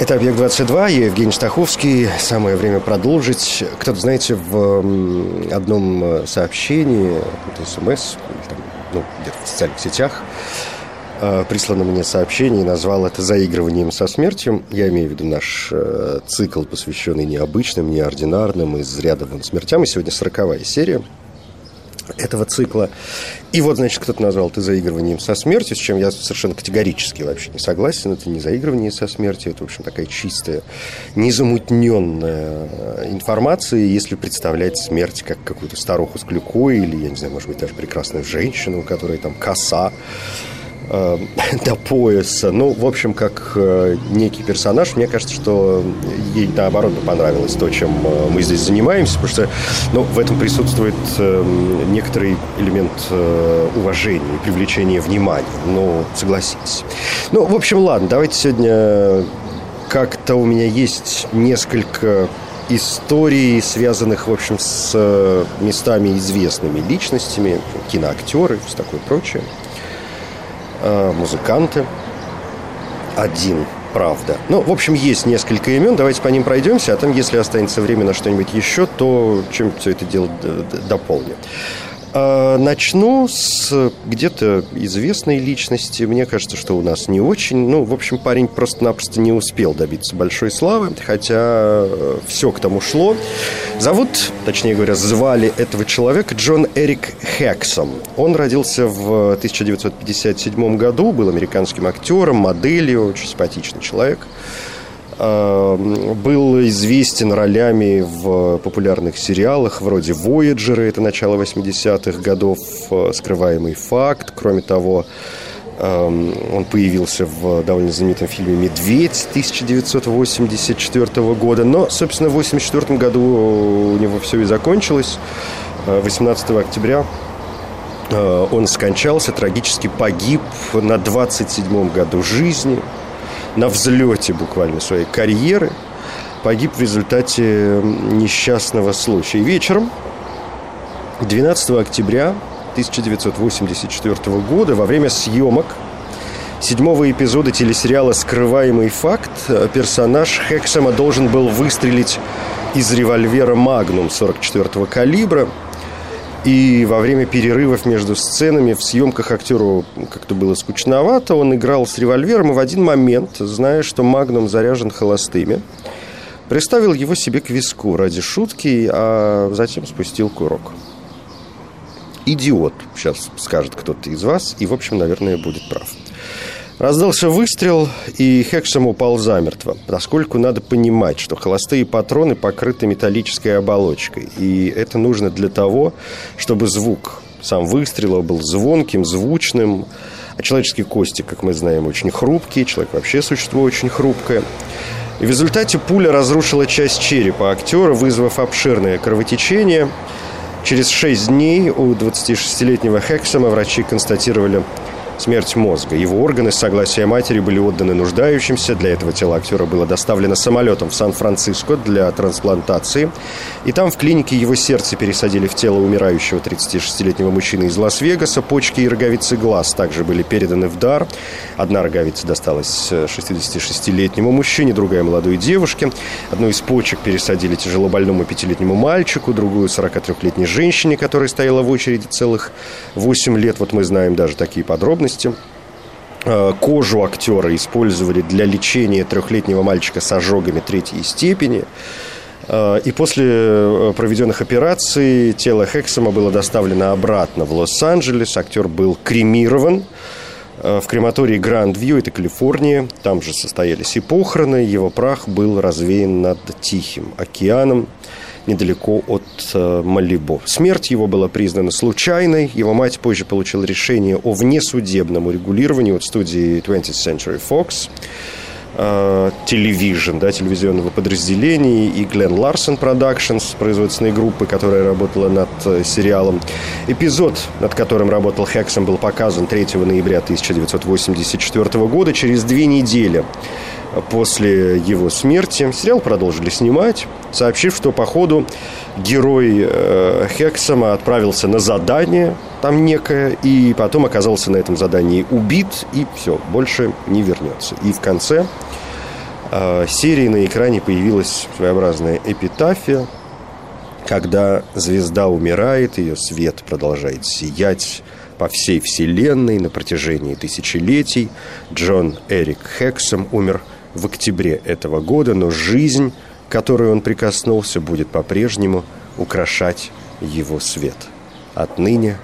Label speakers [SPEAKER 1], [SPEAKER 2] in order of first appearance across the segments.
[SPEAKER 1] Это «Объект-22», я Евгений Стаховский. Самое время продолжить. Кто-то, знаете, в одном сообщении, это смс, там, ну, где-то в социальных сетях, э, прислано мне сообщение и назвал это заигрыванием со смертью. Я имею в виду наш э, цикл, посвященный необычным, неординарным, из ряда вон смертям. И сегодня сороковая серия – этого цикла. И вот, значит, кто-то назвал это заигрыванием со смертью, с чем я совершенно категорически вообще не согласен. Это не заигрывание со смертью, это, в общем, такая чистая, незамутненная информация, если представлять смерть как какую-то старуху с клюкой или, я не знаю, может быть, даже прекрасную женщину, у которой там коса, э, до пояса. Ну, в общем, как э, некий персонаж, мне кажется, что ей наоборот понравилось то, чем э, мы здесь занимаемся, потому что ну, в этом присутствует э, некоторый элемент уважения и привлечения внимания. Ну, согласитесь. Ну, в общем, ладно, давайте сегодня как-то у меня есть несколько историй, связанных, в общем, с местами известными личностями, киноактеры все такое прочее. Э, музыканты. Один, правда. Ну, в общем, есть несколько имен, давайте по ним пройдемся, а там, если останется время на что-нибудь еще, то чем все это дело дополним. А, начну с где-то известной личности. Мне кажется, что у нас не очень. Ну, в общем, парень просто-напросто не успел добиться большой славы, хотя э, все к тому шло. Зовут, точнее говоря, звали этого человека Джон Эрик Хэксом. Он родился в 1957 году, был американским актером, моделью, очень симпатичный человек. Эм, был известен ролями в популярных сериалах вроде «Вояджеры», это начало 80-х годов, э, «Скрываемый факт». Кроме того, эм, он появился в довольно знаменитом фильме «Медведь» 1984 года. Но, собственно, в 1984 году у него все и закончилось. 18 э, октября э, он скончался, трагически погиб на 27-м году жизни – на взлете буквально своей карьеры, погиб в результате несчастного случая. вечером 12 октября 1984 года во время съемок седьмого эпизода телесериала «Скрываемый факт» персонаж Хексема должен был выстрелить из револьвера «Магнум» 44-го калибра – и во время перерывов между сценами в съемках актеру как-то было скучновато. Он играл с револьвером и в один момент, зная, что Магнум заряжен холостыми, приставил его себе к виску ради шутки, а затем спустил курок. Идиот, сейчас скажет кто-то из вас, и, в общем, наверное, будет прав. Раздался выстрел, и Хексом упал замертво, поскольку надо понимать, что холостые патроны покрыты металлической оболочкой. И это нужно для того, чтобы звук сам выстрела был звонким, звучным. А человеческие кости, как мы знаем, очень хрупкие. Человек вообще существо очень хрупкое. И в результате пуля разрушила часть черепа актера, вызвав обширное кровотечение. Через шесть дней у 26-летнего Хексома врачи констатировали смерть мозга. Его органы с согласия матери были отданы нуждающимся. Для этого тело актера было доставлено самолетом в Сан-Франциско для трансплантации. И там в клинике его сердце пересадили в тело умирающего 36-летнего мужчины из Лас-Вегаса. Почки и роговицы глаз также были переданы в дар. Одна роговица досталась 66-летнему мужчине, другая молодой девушке. Одну из почек пересадили тяжелобольному пятилетнему мальчику, другую 43-летней женщине, которая стояла в очереди целых 8 лет. Вот мы знаем даже такие подробности подробности. Э, кожу актера использовали для лечения трехлетнего мальчика с ожогами третьей степени. Э, и после э, проведенных операций тело Хексома было доставлено обратно в Лос-Анджелес. Актер был кремирован в крематории Гранд-Вью, это Калифорния. Там же состоялись и похороны. Его прах был развеян над Тихим океаном недалеко от э, Малибо. Смерть его была признана случайной. Его мать позже получила решение о внесудебном урегулировании от студии 20th Century Fox. Television, да, телевизионного подразделения, и Glenn Larson Productions, производственной группы, которая работала над сериалом. Эпизод, над которым работал Хексом, был показан 3 ноября 1984 года, через две недели после его смерти. Сериал продолжили снимать, сообщив, что по ходу герой э, Хексома отправился на задание там некое, и потом оказался на этом задании убит, и все, больше не вернется. И в конце э, серии на экране появилась своеобразная эпитафия, когда звезда умирает, ее свет продолжает сиять по всей вселенной на протяжении тысячелетий. Джон Эрик Хексом умер в октябре этого года, но жизнь, к которой он прикоснулся, будет по-прежнему украшать его свет. Отныне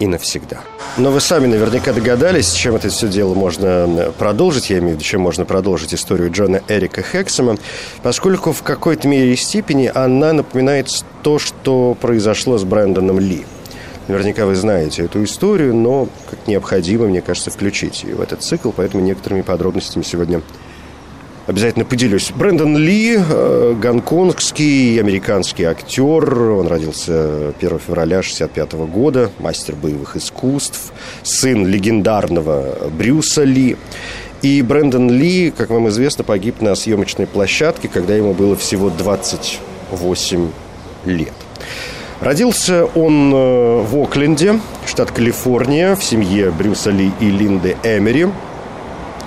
[SPEAKER 1] и навсегда. Но вы сами наверняка догадались, чем это все дело можно продолжить, я имею в виду, чем можно продолжить историю Джона Эрика Хексома, поскольку в какой-то мере и степени она напоминает то, что произошло с Брэндоном Ли. Наверняка вы знаете эту историю, но как необходимо, мне кажется, включить ее в этот цикл, поэтому некоторыми подробностями сегодня Обязательно поделюсь. Брэндон Ли, э, гонконгский американский актер. Он родился 1 февраля 1965 года, мастер боевых искусств, сын легендарного Брюса Ли. И Брэндон Ли, как вам известно, погиб на съемочной площадке, когда ему было всего 28 лет. Родился он э, в Окленде, штат Калифорния, в семье Брюса Ли и Линды Эмери –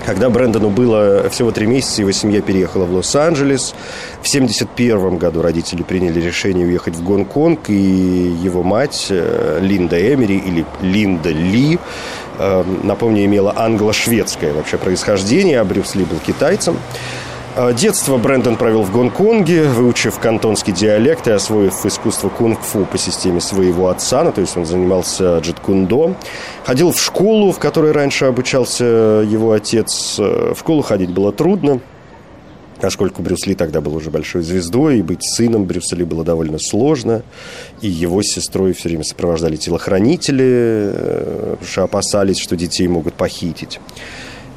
[SPEAKER 1] когда Брэндону было всего три месяца, его семья переехала в Лос-Анджелес. В 1971 году родители приняли решение уехать в Гонконг, и его мать э, Линда Эмери, или Линда Ли, э, напомню, имела англо-шведское вообще происхождение, а Брюс Ли был китайцем. А, детство Брэндон провел в Гонконге, выучив кантонский диалект и освоив искусство кунг-фу по системе своего отца, ну, то есть он занимался джиткундо. Ходил в школу, в которой раньше обучался его отец. В школу ходить было трудно, поскольку Брюс Ли тогда был уже большой звездой, и быть сыном Брюса Ли было довольно сложно. И его с сестрой все время сопровождали телохранители, э, потому что опасались, что детей могут похитить.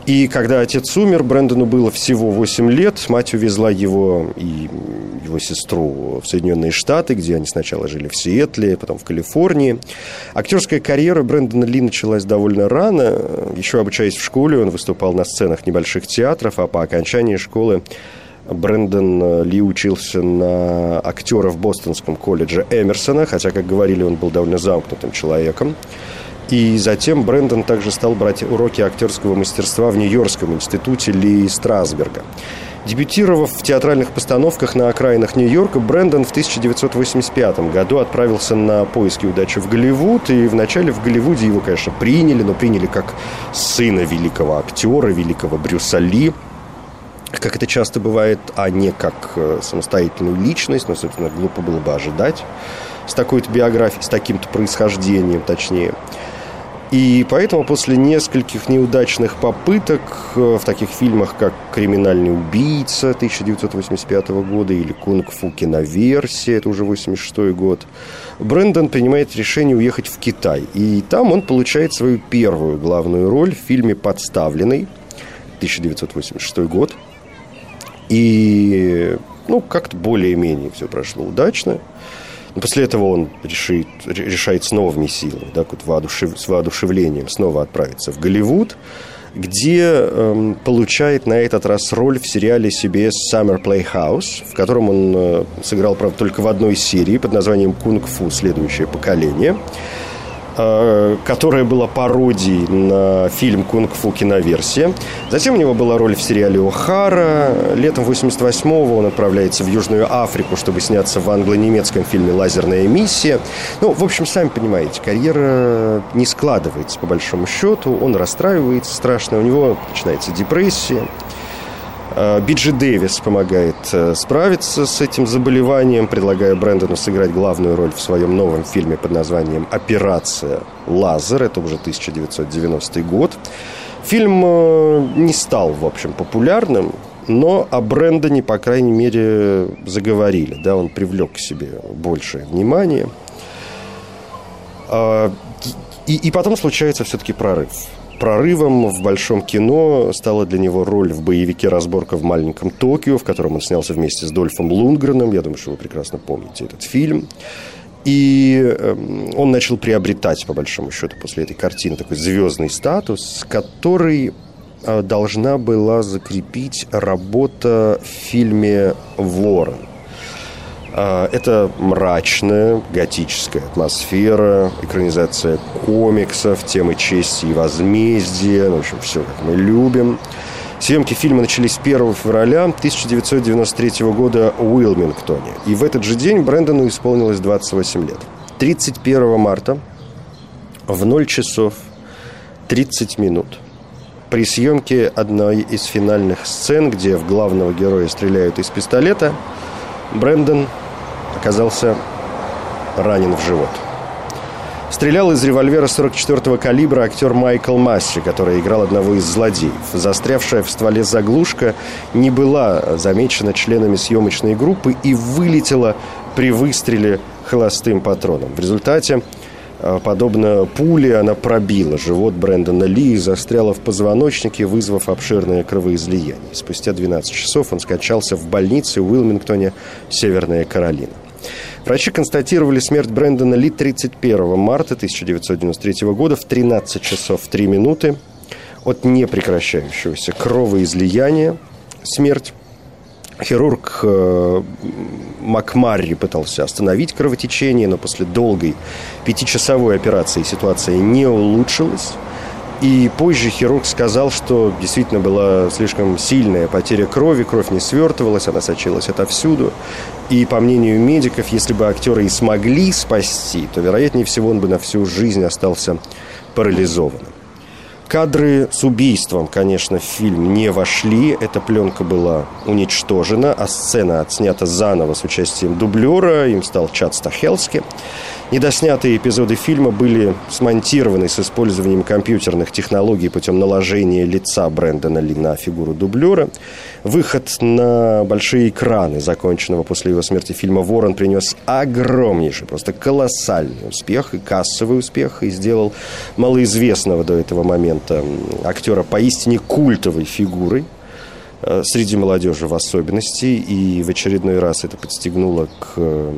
[SPEAKER 1] И когда отец умер, Брэндону было всего 8 лет. Мать увезла его и его сестру в Соединенные Штаты, где они сначала жили в Сиэтле, потом в Калифорнии. Актерская карьера Брэндона Ли началась довольно рано. Еще обучаясь в школе, он выступал на сценах небольших театров, а по окончании школы Брэндон Ли учился на актера в Бостонском колледже Эмерсона, хотя, как говорили, он был довольно замкнутым человеком. И затем Брэндон также стал брать уроки актерского мастерства в Нью-Йоркском институте Ли Страсберга. Дебютировав в театральных постановках на окраинах Нью-Йорка, Брэндон в 1985 году отправился на поиски удачи в Голливуд. И вначале в Голливуде его, конечно, приняли, но приняли как сына великого актера, великого Брюса Ли как это часто бывает, а не как э, самостоятельную личность, но, собственно, глупо было бы ожидать с такой-то биографией, с таким-то происхождением, точнее. И поэтому после нескольких неудачных попыток э, в таких фильмах, как «Криминальный убийца» 1985 года или «Кунг-фу киноверсия», это уже 86 год, Брэндон принимает решение уехать в Китай. И там он получает свою первую главную роль в фильме «Подставленный» 1986 год. И, ну, как-то более-менее все прошло удачно. Но после этого он решит, решает с новыми силами, да, воодушев, с воодушевлением снова отправиться в Голливуд, где эм, получает на этот раз роль в сериале CBS Summer Playhouse, в котором он э, сыграл, правда, только в одной серии под названием «Кунг-фу. Следующее поколение». Э, которая была пародией на фильм «Кунг-фу» киноверсия. Затем у него была роль в сериале «О'Хара». Летом 88-го он отправляется в Южную Африку, чтобы сняться в англо-немецком фильме «Лазерная миссия». Ну, в общем, сами понимаете, карьера не складывается по большому счету. Он расстраивается страшно, у него начинается депрессия. Э, Биджи Дэвис помогает э, справиться с этим заболеванием, предлагая Брэндону сыграть главную роль в своем новом фильме под названием «Операция Лазер». Это уже 1990 год. Фильм э, не стал, в общем, популярным, но о Брэндоне, по крайней мере, заговорили. Да, он привлек к себе большее внимание. И, и потом случается все-таки прорыв. Прорывом в большом кино стала для него роль в боевике «Разборка в маленьком Токио», в котором он снялся вместе с Дольфом Лунгреном. Я думаю, что вы прекрасно помните этот фильм. И эм, он начал приобретать, по большому счету, после этой картины такой звездный статус, который э, должна была закрепить работа в фильме «Ворон». А, это мрачная готическая атмосфера, экранизация комиксов, темы чести и возмездия, в общем, все, как мы любим. Съемки фильма начались 1 февраля 1993 года в Уилмингтоне. И в этот же день Брэндону исполнилось 28 лет. 31 марта в 0 часов 30 минут при съемке одной из финальных сцен, где в главного героя стреляют из пистолета – Брэндон оказался ранен в живот. Стрелял из револьвера 44-го калибра актер Майкл Масси, который играл одного из злодеев. Застрявшая в стволе заглушка не была замечена членами съемочной группы и вылетела при выстреле холостым патроном. В результате подобно пуле, она пробила живот Брэндона Ли и застряла в позвоночнике, вызвав обширное кровоизлияние. Спустя 12 часов он скончался в больнице в Уилмингтоне, Северная Каролина. Врачи констатировали смерть Брэндона Ли 31 марта 1993 года в 13 часов 3 минуты от непрекращающегося кровоизлияния. Смерть Хирург э, Макмарри пытался остановить кровотечение, но после долгой пятичасовой операции ситуация не улучшилась. И позже хирург сказал, что действительно была слишком сильная потеря крови, кровь не свертывалась, она сочилась отовсюду. И по мнению медиков, если бы актера и смогли спасти, то, вероятнее всего, он бы на всю жизнь остался парализованным. Кадры с убийством, конечно, в фильм не вошли. Эта пленка была уничтожена, а сцена отснята заново с участием дублера. Им стал Чад Стахелски. Недоснятые эпизоды фильма были смонтированы с использованием компьютерных технологий путем наложения лица Брэндона Ли на фигуру дублера. Выход на большие экраны законченного после его смерти фильма «Ворон» принес огромнейший, просто колоссальный успех и кассовый успех, и сделал малоизвестного до этого момента актера поистине культовой фигурой – среди молодежи в особенности, и в очередной раз это подстегнуло к... Э,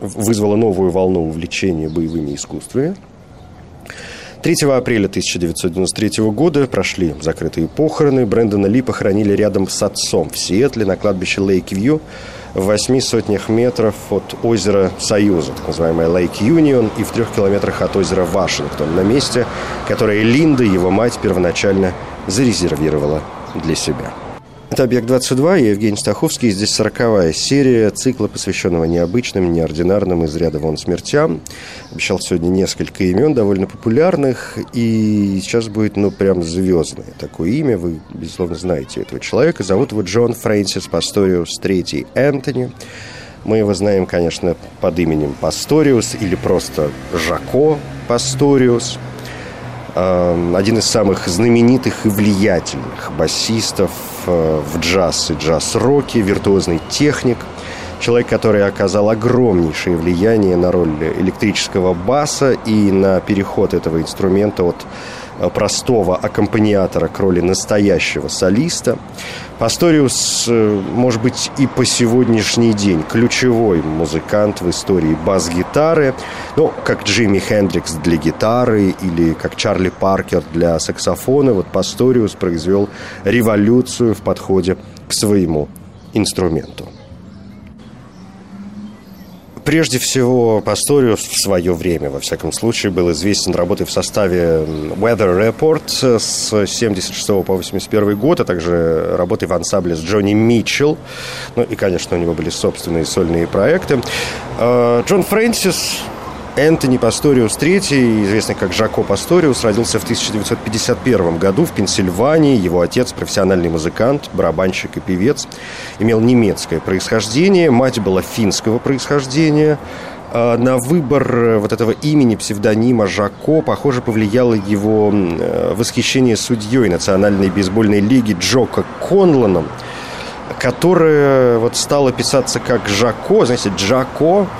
[SPEAKER 1] вызвало новую волну увлечения боевыми искусствами. 3 апреля 1993 года прошли закрытые похороны. Брэндона Ли похоронили рядом с отцом в Сиэтле на кладбище Лейк-Вью в восьми сотнях метров от озера Союза, так называемое Лейк Юнион, и в трех километрах от озера Вашингтон, на месте, которое Линда, его мать, первоначально зарезервировала для себя. Это «Объект-22», я Евгений Стаховский. Здесь сороковая серия цикла, посвященного необычным, неординарным, из ряда вон смертям. Обещал сегодня несколько имен, довольно популярных, и сейчас будет, ну, прям звездное такое имя. Вы, безусловно, знаете этого человека. Зовут его Джон Фрэнсис Пасториус III Энтони. Мы его знаем, конечно, под именем Пасториус или просто Жако Пасториус – один из самых знаменитых и влиятельных басистов э, в джаз и джаз-роке, виртуозный техник, человек, который оказал огромнейшее влияние на роль электрического баса и на переход этого инструмента от простого аккомпаниатора к роли настоящего солиста. Пасториус, э, может быть, и по сегодняшний день ключевой музыкант в истории бас-гитары, ну, как Джимми Хендрикс для гитары или как Чарли Паркер для саксофона. Вот Пасториус произвел революцию в подходе к своему инструменту. Прежде всего, Пасториус в свое время, во всяком случае, был известен работой в составе Weather Report с 76 по 81 год, а также работой в ансамбле с Джонни Митчелл. Ну и, конечно, у него были собственные сольные проекты. А, Джон Фрэнсис Энтони Пасториус III, известный как Жако Пасториус, родился в 1951 году в Пенсильвании. Его отец – профессиональный музыкант, барабанщик и певец. Имел немецкое происхождение, мать была финского происхождения. А на выбор э, вот этого имени, псевдонима Жако, похоже, повлияло его э, восхищение судьей Национальной бейсбольной лиги Джока Конланом, которое вот стало писаться как Жако, знаете, Джако –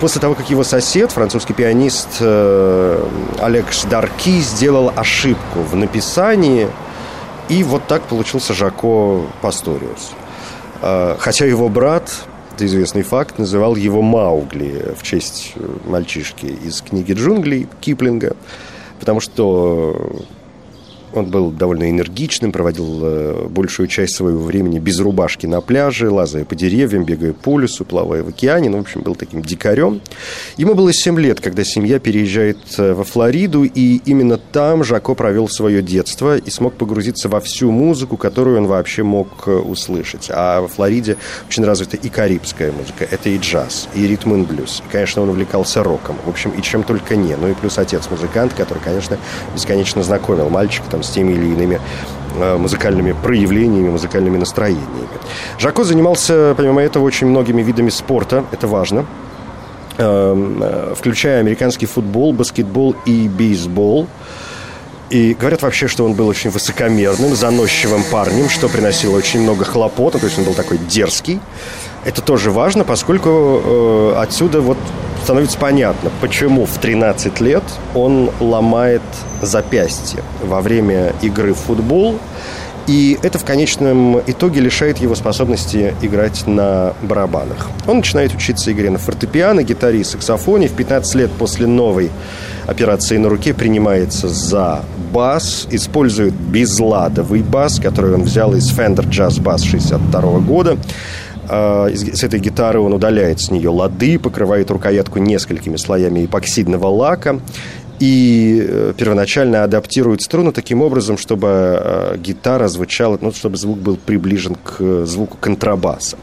[SPEAKER 1] после того, как его сосед, французский пианист э, Алекс Дарки, сделал ошибку в написании, и вот так получился Жако Пасториус. Э, хотя его брат, это известный факт, называл его Маугли в честь мальчишки из книги «Джунглей» Киплинга, потому что он был довольно энергичным, проводил э, большую часть своего времени без рубашки на пляже, лазая по деревьям, бегая по лесу, плавая в океане. Ну, в общем, был таким дикарем. Ему было 7 лет, когда семья переезжает э, во Флориду, и именно там Жако провел свое детство и смог погрузиться во всю музыку, которую он вообще мог э, услышать. А во Флориде очень развита и карибская музыка, это и джаз, и ритм и блюз. И, конечно, он увлекался роком. В общем, и чем только не. Ну и плюс отец музыкант, который, конечно, бесконечно знакомил мальчика там с теми или иными э, музыкальными проявлениями, музыкальными настроениями. Жако занимался, помимо этого, очень многими видами спорта, это важно, эм, э, включая американский футбол, баскетбол и бейсбол. И говорят вообще, что он был очень высокомерным, заносчивым парнем, что приносило очень много хлопот, то есть он был такой дерзкий. Это тоже важно, поскольку э, отсюда вот становится понятно, почему в 13 лет он ломает запястье во время игры в футбол. И это в конечном итоге лишает его способности играть на барабанах. Он начинает учиться игре на фортепиано, гитаре и саксофоне. В 15 лет после новой операции на руке принимается за бас, использует безладовый бас, который он взял из Fender Jazz Bass 62 года. А, с этой гитары он удаляет с нее лады, покрывает рукоятку несколькими слоями эпоксидного лака и э, первоначально адаптирует струны таким образом, чтобы э, гитара звучала, ну, чтобы звук был приближен к э, звуку контрабаса.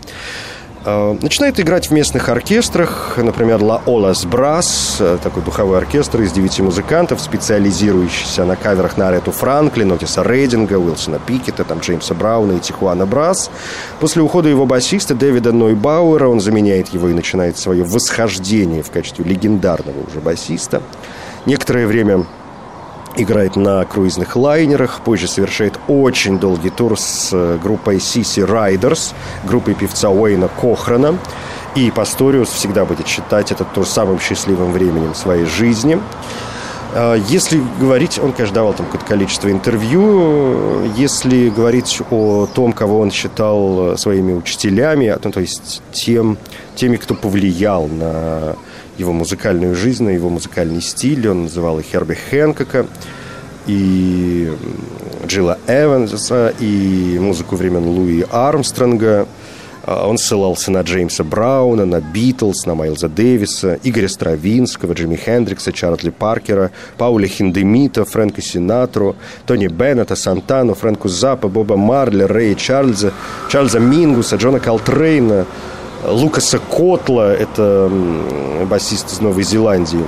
[SPEAKER 1] Э, начинает играть в местных оркестрах, например, La Olas Brass, такой духовой оркестр из девяти музыкантов, специализирующийся на каверах на Арету Франклин, Отиса Рейдинга, Уилсона Пикета, там, Джеймса Брауна и Тихуана Брас. После ухода его басиста Дэвида Нойбауэра он заменяет его и начинает свое восхождение в качестве легендарного уже басиста. Некоторое время играет на круизных лайнерах, позже совершает очень долгий тур с э, группой CC Riders, группой певца Уэйна Кохрана. И Пасториус всегда будет считать этот тур самым счастливым временем своей жизни. А, если говорить, он, конечно, давал там какое-то количество интервью. Если говорить о том, кого он считал своими учителями, ну, то есть тем, теми, кто повлиял на его музыкальную жизнь, на его музыкальный стиль. Он называл и Херби Хэнкока, и Джилла Эванса, и музыку времен Луи Армстронга. А, он ссылался на Джеймса Брауна, на Битлз, на Майлза Дэвиса, Игоря Стравинского, Джимми Хендрикса, Чарли Паркера, Пауля Хиндемита, Фрэнка Синатру, Тони Беннета, Сантану, Фрэнку Запа, Боба Марли, Рэя Чарльза, Чарльза Мингуса, Джона Колтрейна, Лукаса Котла, это басист из Новой Зеландии,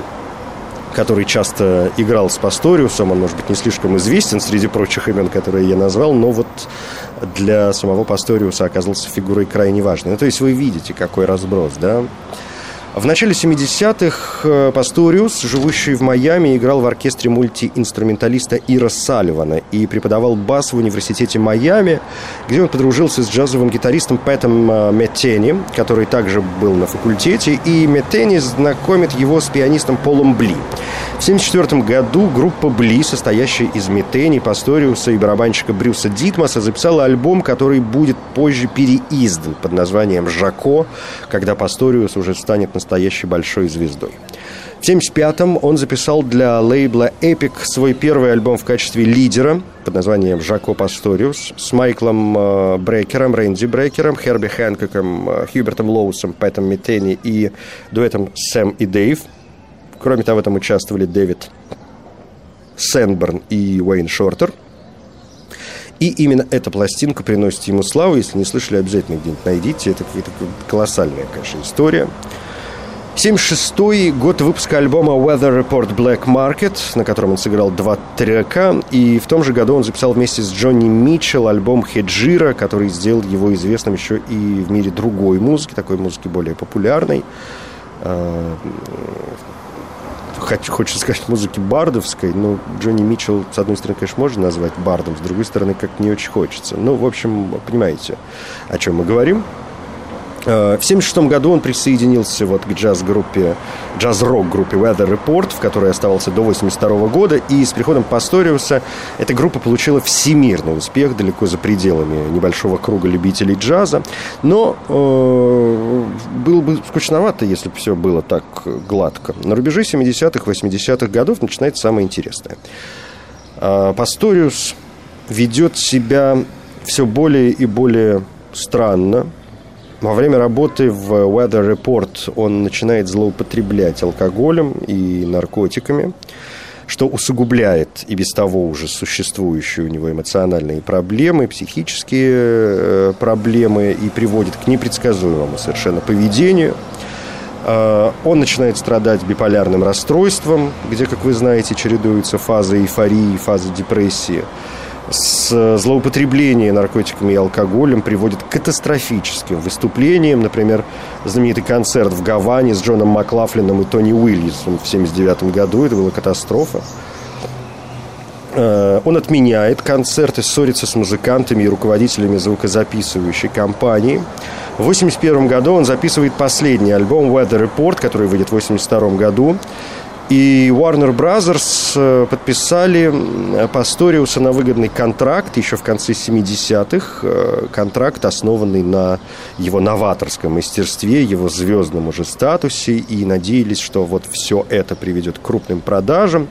[SPEAKER 1] который часто играл с Пасториусом. Он, может быть, не слишком известен среди прочих имен, которые я назвал, но вот для самого Пасториуса оказался фигурой крайне важной. Ну, то есть вы видите, какой разброс, да? В начале 70-х э, Пасториус, живущий в Майами, играл в оркестре мультиинструменталиста Ира Салливана и преподавал бас в университете Майами, где он подружился с джазовым гитаристом Пэтом э, Меттени, который также был на факультете, и Меттени знакомит его с пианистом Полом Бли. В 1974 году группа Бли, состоящая из Меттени, Пасториуса и барабанщика Брюса Дитмаса, записала альбом, который будет позже переиздан под названием «Жако», когда Пасториус уже станет настоящей большой звездой. В 1975-м он записал для лейбла Epic свой первый альбом в качестве лидера под названием «Жако Пасториус» с Майклом э, Брейкером, Рэнди Брейкером, Херби Хэнкоком, э, Хьюбертом Лоусом, Пэтом Миттени и дуэтом Сэм и Дэйв. Кроме того, там участвовали Дэвид Сенберн и Уэйн Шортер. И именно эта пластинка приносит ему славу. Если не слышали, обязательно где-нибудь найдите. Это, это колоссальная, конечно, история. 76-й год выпуска альбома Weather Report Black Market, на котором он сыграл два трека. И в том же году он записал вместе с Джонни Митчелл альбом Хеджира, который сделал его известным еще и в мире другой музыки, такой музыки более популярной. А, хочется сказать музыки бардовской, но Джонни Митчелл, с одной стороны, конечно, можно назвать бардом, с другой стороны, как не очень хочется. Ну, в общем, понимаете, о чем мы говорим. Э, в 1976 году он присоединился вот к джаз-группе, джаз-рок группе Weather Report, в которой оставался до 1982 года, и с приходом Пасториуса эта группа получила всемирный успех далеко за пределами небольшого круга любителей джаза, но э, было бы скучновато, если бы все было так гладко. На рубеже 70-х, 80-х годов начинается самое интересное. Э, Пасториус ведет себя все более и более странно, во время работы в Weather Report он начинает злоупотреблять алкоголем и наркотиками, что усугубляет и без того уже существующие у него эмоциональные проблемы, психические э, проблемы и приводит к непредсказуемому совершенно поведению. Э, он начинает страдать биполярным расстройством, где, как вы знаете, чередуются фазы эйфории и фазы депрессии с злоупотребление наркотиками и алкоголем приводит к катастрофическим выступлениям. Например, знаменитый концерт в Гаване с Джоном Маклафлином и Тони Уильямсом в 1979 году. Это была катастрофа. Э, он отменяет концерты, ссорится с музыкантами и руководителями звукозаписывающей компании. В 1981 году он записывает последний альбом Weather Report, который выйдет в 1982 году. И Warner Brothers э, подписали Пасториуса на выгодный контракт еще в конце 70-х. Э, контракт, основанный на его новаторском мастерстве, его звездном уже статусе. И надеялись, что вот все это приведет к крупным продажам.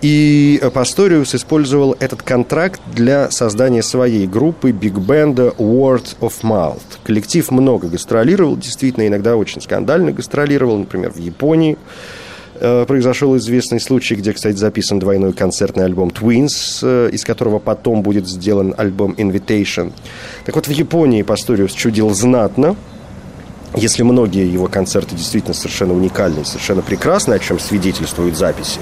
[SPEAKER 1] И Пасториус использовал этот контракт для создания своей группы Band Word of Mouth. Коллектив много гастролировал, действительно, иногда очень скандально гастролировал, например, в Японии. Э, произошел известный случай, где, кстати, записан двойной концертный альбом Twins, э, из которого потом будет сделан альбом Invitation. Так вот, в Японии Пасториус чудил знатно, если многие его концерты действительно совершенно уникальные, совершенно прекрасные, о чем свидетельствуют записи,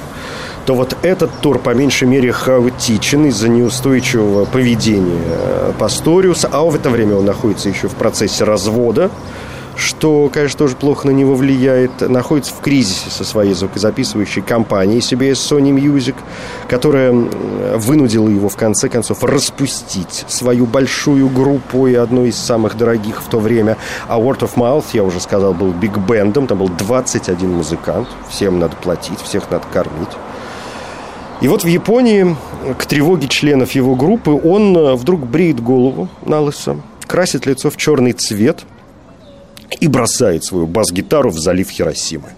[SPEAKER 1] то вот этот тур по меньшей мере хаотичен из-за неустойчивого поведения э, Пасториуса, а в это время он находится еще в процессе развода, что, конечно, тоже плохо на него влияет, находится в кризисе со своей звукозаписывающей компанией CBS Sony Music, которая вынудила его, в конце концов, распустить свою большую группу и одну из самых дорогих в то время. А Word of Mouth, я уже сказал, был биг-бендом, там был 21 музыкант, всем надо платить, всех надо кормить. И вот в Японии, к тревоге членов его группы, он э, вдруг бреет голову на лысо, красит лицо в черный цвет – и бросает свою бас-гитару в залив Хиросимы.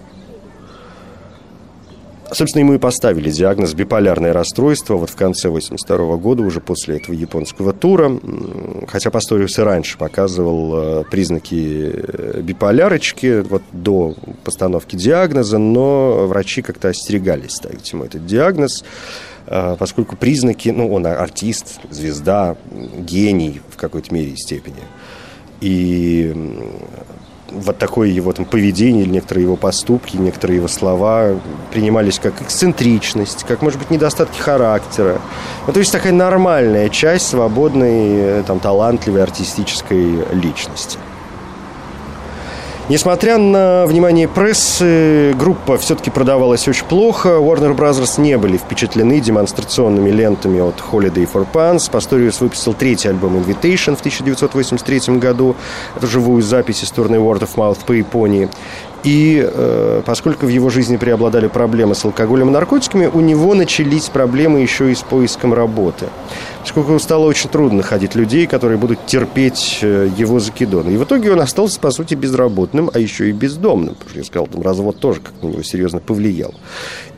[SPEAKER 1] Собственно, ему и поставили диагноз биполярное расстройство вот в конце 82 года, уже после этого японского тура. Хотя Пасториус и раньше показывал э, признаки э, биполярочки вот до постановки диагноза, но врачи как-то остерегались ставить ему этот диагноз, э, поскольку признаки, ну, он артист, звезда, гений в какой-то мере и степени. И вот такое его там поведение некоторые его поступки, некоторые его слова принимались как эксцентричность, как, может быть, недостатки характера. Ну, то есть такая нормальная часть свободной, э, там, талантливой артистической личности. Несмотря на внимание прессы, группа все-таки продавалась очень плохо. Warner Brothers не были впечатлены демонстрационными лентами от Holiday for Pants. Пасториус выпустил третий альбом Invitation в 1983 году. Это живую запись из турне Word of Mouth по Японии. И э, поскольку в его жизни преобладали проблемы с алкоголем и наркотиками, у него начались проблемы еще и с поиском работы. Поскольку стало очень трудно находить людей, которые будут терпеть э, его закидоны. И в итоге он остался, по сути, безработным, а еще и бездомным. Потому что я сказал, там развод тоже как на него серьезно повлиял.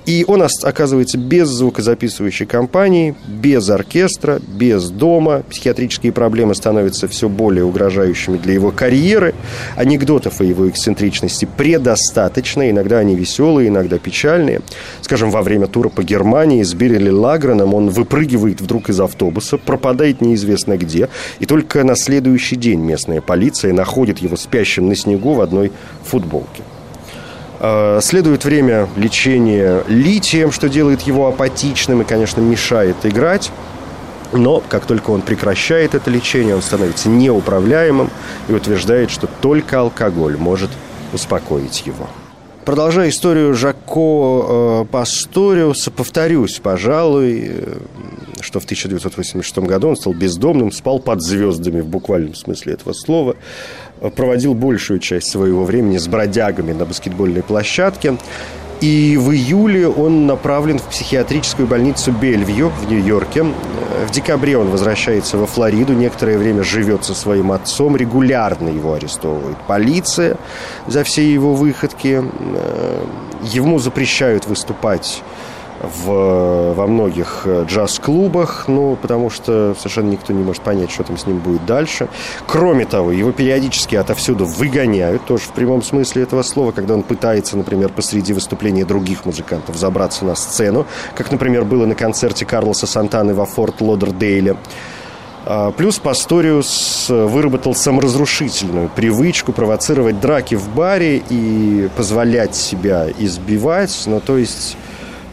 [SPEAKER 1] И он оказывается без звукозаписывающей компании, без оркестра, без дома. Психиатрические проблемы становятся все более угрожающими для его карьеры. Анекдотов о его эксцентричности предостаточно. Иногда они веселые, иногда печальные. Скажем, во время тура по Германии с Бирли Лаграном он выпрыгивает вдруг из автобуса, пропадает неизвестно где. И только на следующий день местная полиция находит его спящим на снегу в одной футболке. Э, следует время лечения литием, что делает его апатичным и, конечно, мешает играть. Но как только он прекращает это лечение, он становится неуправляемым и утверждает, что только алкоголь может успокоить его. Продолжая историю Жако э, Пасториуса, повторюсь, пожалуй, э, что в 1986 году он стал бездомным, спал под звездами в буквальном смысле этого слова, проводил большую часть своего времени с бродягами на баскетбольной площадке. И в июле он направлен в психиатрическую больницу Бельвью в Нью-Йорке. В декабре он возвращается во Флориду, некоторое время живет со своим отцом, регулярно его арестовывает полиция за все его выходки. Ему запрещают выступать в, во многих э, джаз-клубах, ну, потому что совершенно никто не может понять, что там с ним будет дальше. Кроме того, его периодически отовсюду выгоняют, тоже в прямом смысле этого слова, когда он пытается, например, посреди выступления других музыкантов забраться на сцену, как, например, было на концерте Карлоса Сантаны во Форт Лодердейле. А, плюс Пасториус выработал саморазрушительную привычку провоцировать драки в баре и позволять себя избивать. Ну, то есть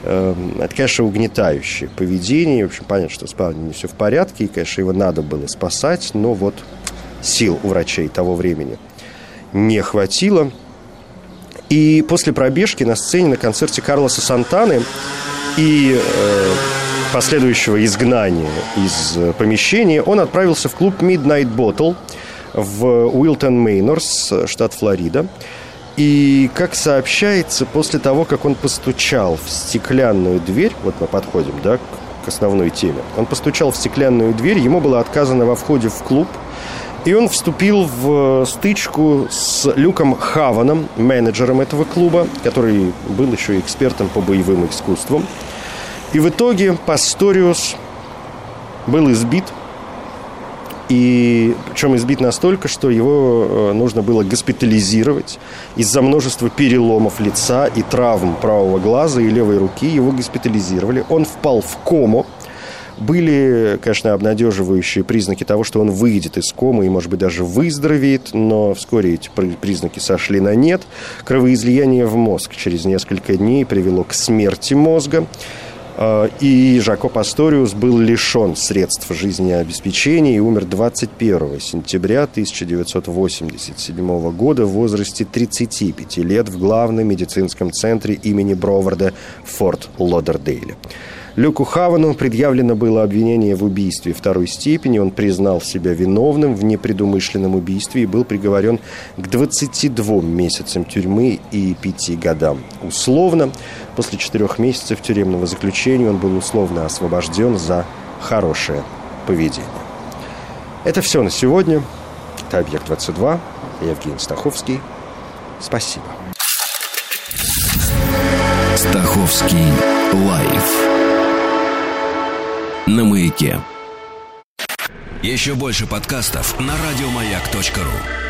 [SPEAKER 1] Эм, это, конечно, угнетающее поведение. В общем, понятно, что с парнем не все в порядке, и, конечно, его надо было спасать, но вот сил у врачей того времени не хватило. И после пробежки на сцене на концерте Карлоса Сантаны и э, последующего изгнания из э, помещения он отправился в клуб Midnight Bottle в Уилтон Мейнорс, штат Флорида. И, как сообщается, после того, как он постучал в стеклянную дверь, вот мы подходим, да, к основной теме, он постучал в стеклянную дверь, ему было отказано во входе в клуб, и он вступил в стычку с Люком Хаваном, менеджером этого клуба, который был еще экспертом по боевым искусствам. И в итоге Пасториус был избит – и причем избит настолько, что его э, нужно было госпитализировать из-за множества переломов лица и травм правого глаза и левой руки. Его госпитализировали. Он впал в кому. Были, конечно, обнадеживающие признаки того, что он выйдет из комы и, может быть, даже выздоровеет, но вскоре эти признаки сошли на нет. Кровоизлияние в мозг через несколько дней привело к смерти мозга. А, и Жако Пасториус был лишен средств жизнеобеспечения и умер 21 сентября 1987 года в возрасте 35 лет в главном медицинском центре имени Броварда Форт Лодердейле. Люку Хавану предъявлено было обвинение в убийстве второй степени. Он признал себя виновным в непредумышленном убийстве и был приговорен к 22 месяцам тюрьмы и 5 годам условно. После четырех месяцев тюремного заключения он был условно освобожден за хорошее поведение. Это все на сегодня. Это «Объект-22». Я Евгений Стаховский. Спасибо.
[SPEAKER 2] Стаховский лайф на маяке. Еще больше подкастов на радиомаяк.ру.